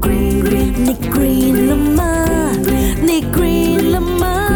Green, là ma Này là ma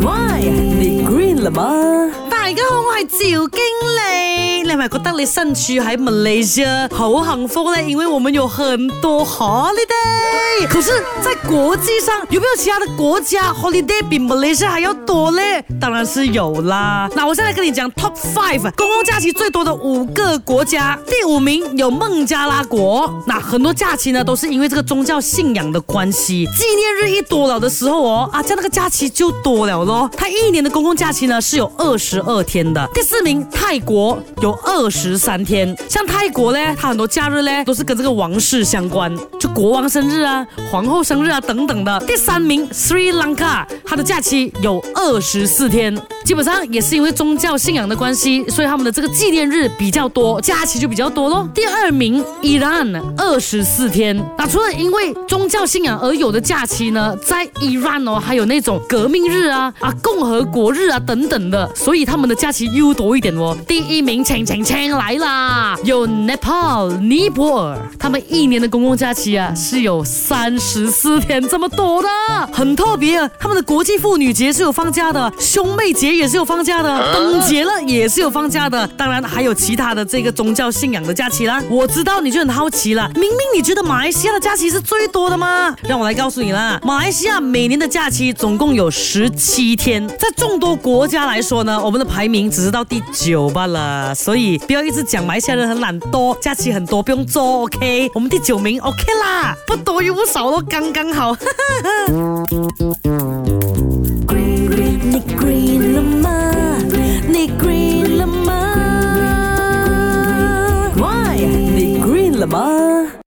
Why? Này là ma Đại 家好，我係趙經理。你係咪覺得你身處喺 Malaysia 好幸福咧？因为我们有很多 holiday。可是，在国际上有没有其他的国家 holiday 比 Malaysia 还要多嘞？当然是有啦。那我现在跟你讲 top five 公共假期最多的五个国家。第五名有孟加拉国，那很多假期呢都是因为这个宗教信仰的关系，纪念日一多了的时候哦啊，这样那个假期就多了咯。它一年的公共假期呢是有二十二天的。第四名泰国有二十三天，像泰国嘞，它很多假日嘞都是跟这个王室相关，就国王生日啊。皇后生日啊，等等的。第三名，s r i Lanka，它的假期有二十四天。基本上也是因为宗教信仰的关系，所以他们的这个纪念日比较多，假期就比较多咯。第二名，伊朗二十四天。那除了因为宗教信仰而有的假期呢，在伊朗哦，还有那种革命日啊、啊共和国日啊等等的，所以他们的假期又多一点哦。第一名，请请请来啦，有 Nepal 尼泊尔，他们一年的公共假期啊是有三十四天，这么多的？很特别啊，他们的国际妇女节是有放假的，兄妹节。也是有放假的，灯节了也是有放假的，当然还有其他的这个宗教信仰的假期啦。我知道你就很好奇了，明明你觉得马来西亚的假期是最多的吗？让我来告诉你啦，马来西亚每年的假期总共有十七天，在众多国家来说呢，我们的排名只是到第九罢了。所以不要一直讲马来西亚人很懒，多假期很多不用做，OK？我们第九名，OK 啦，不多又不少，都刚刚好。吗？